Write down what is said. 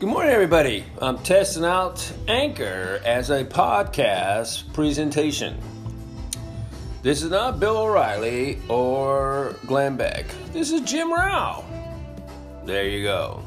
Good morning, everybody. I'm testing out Anchor as a podcast presentation. This is not Bill O'Reilly or Glenn Beck. This is Jim Rao. There you go.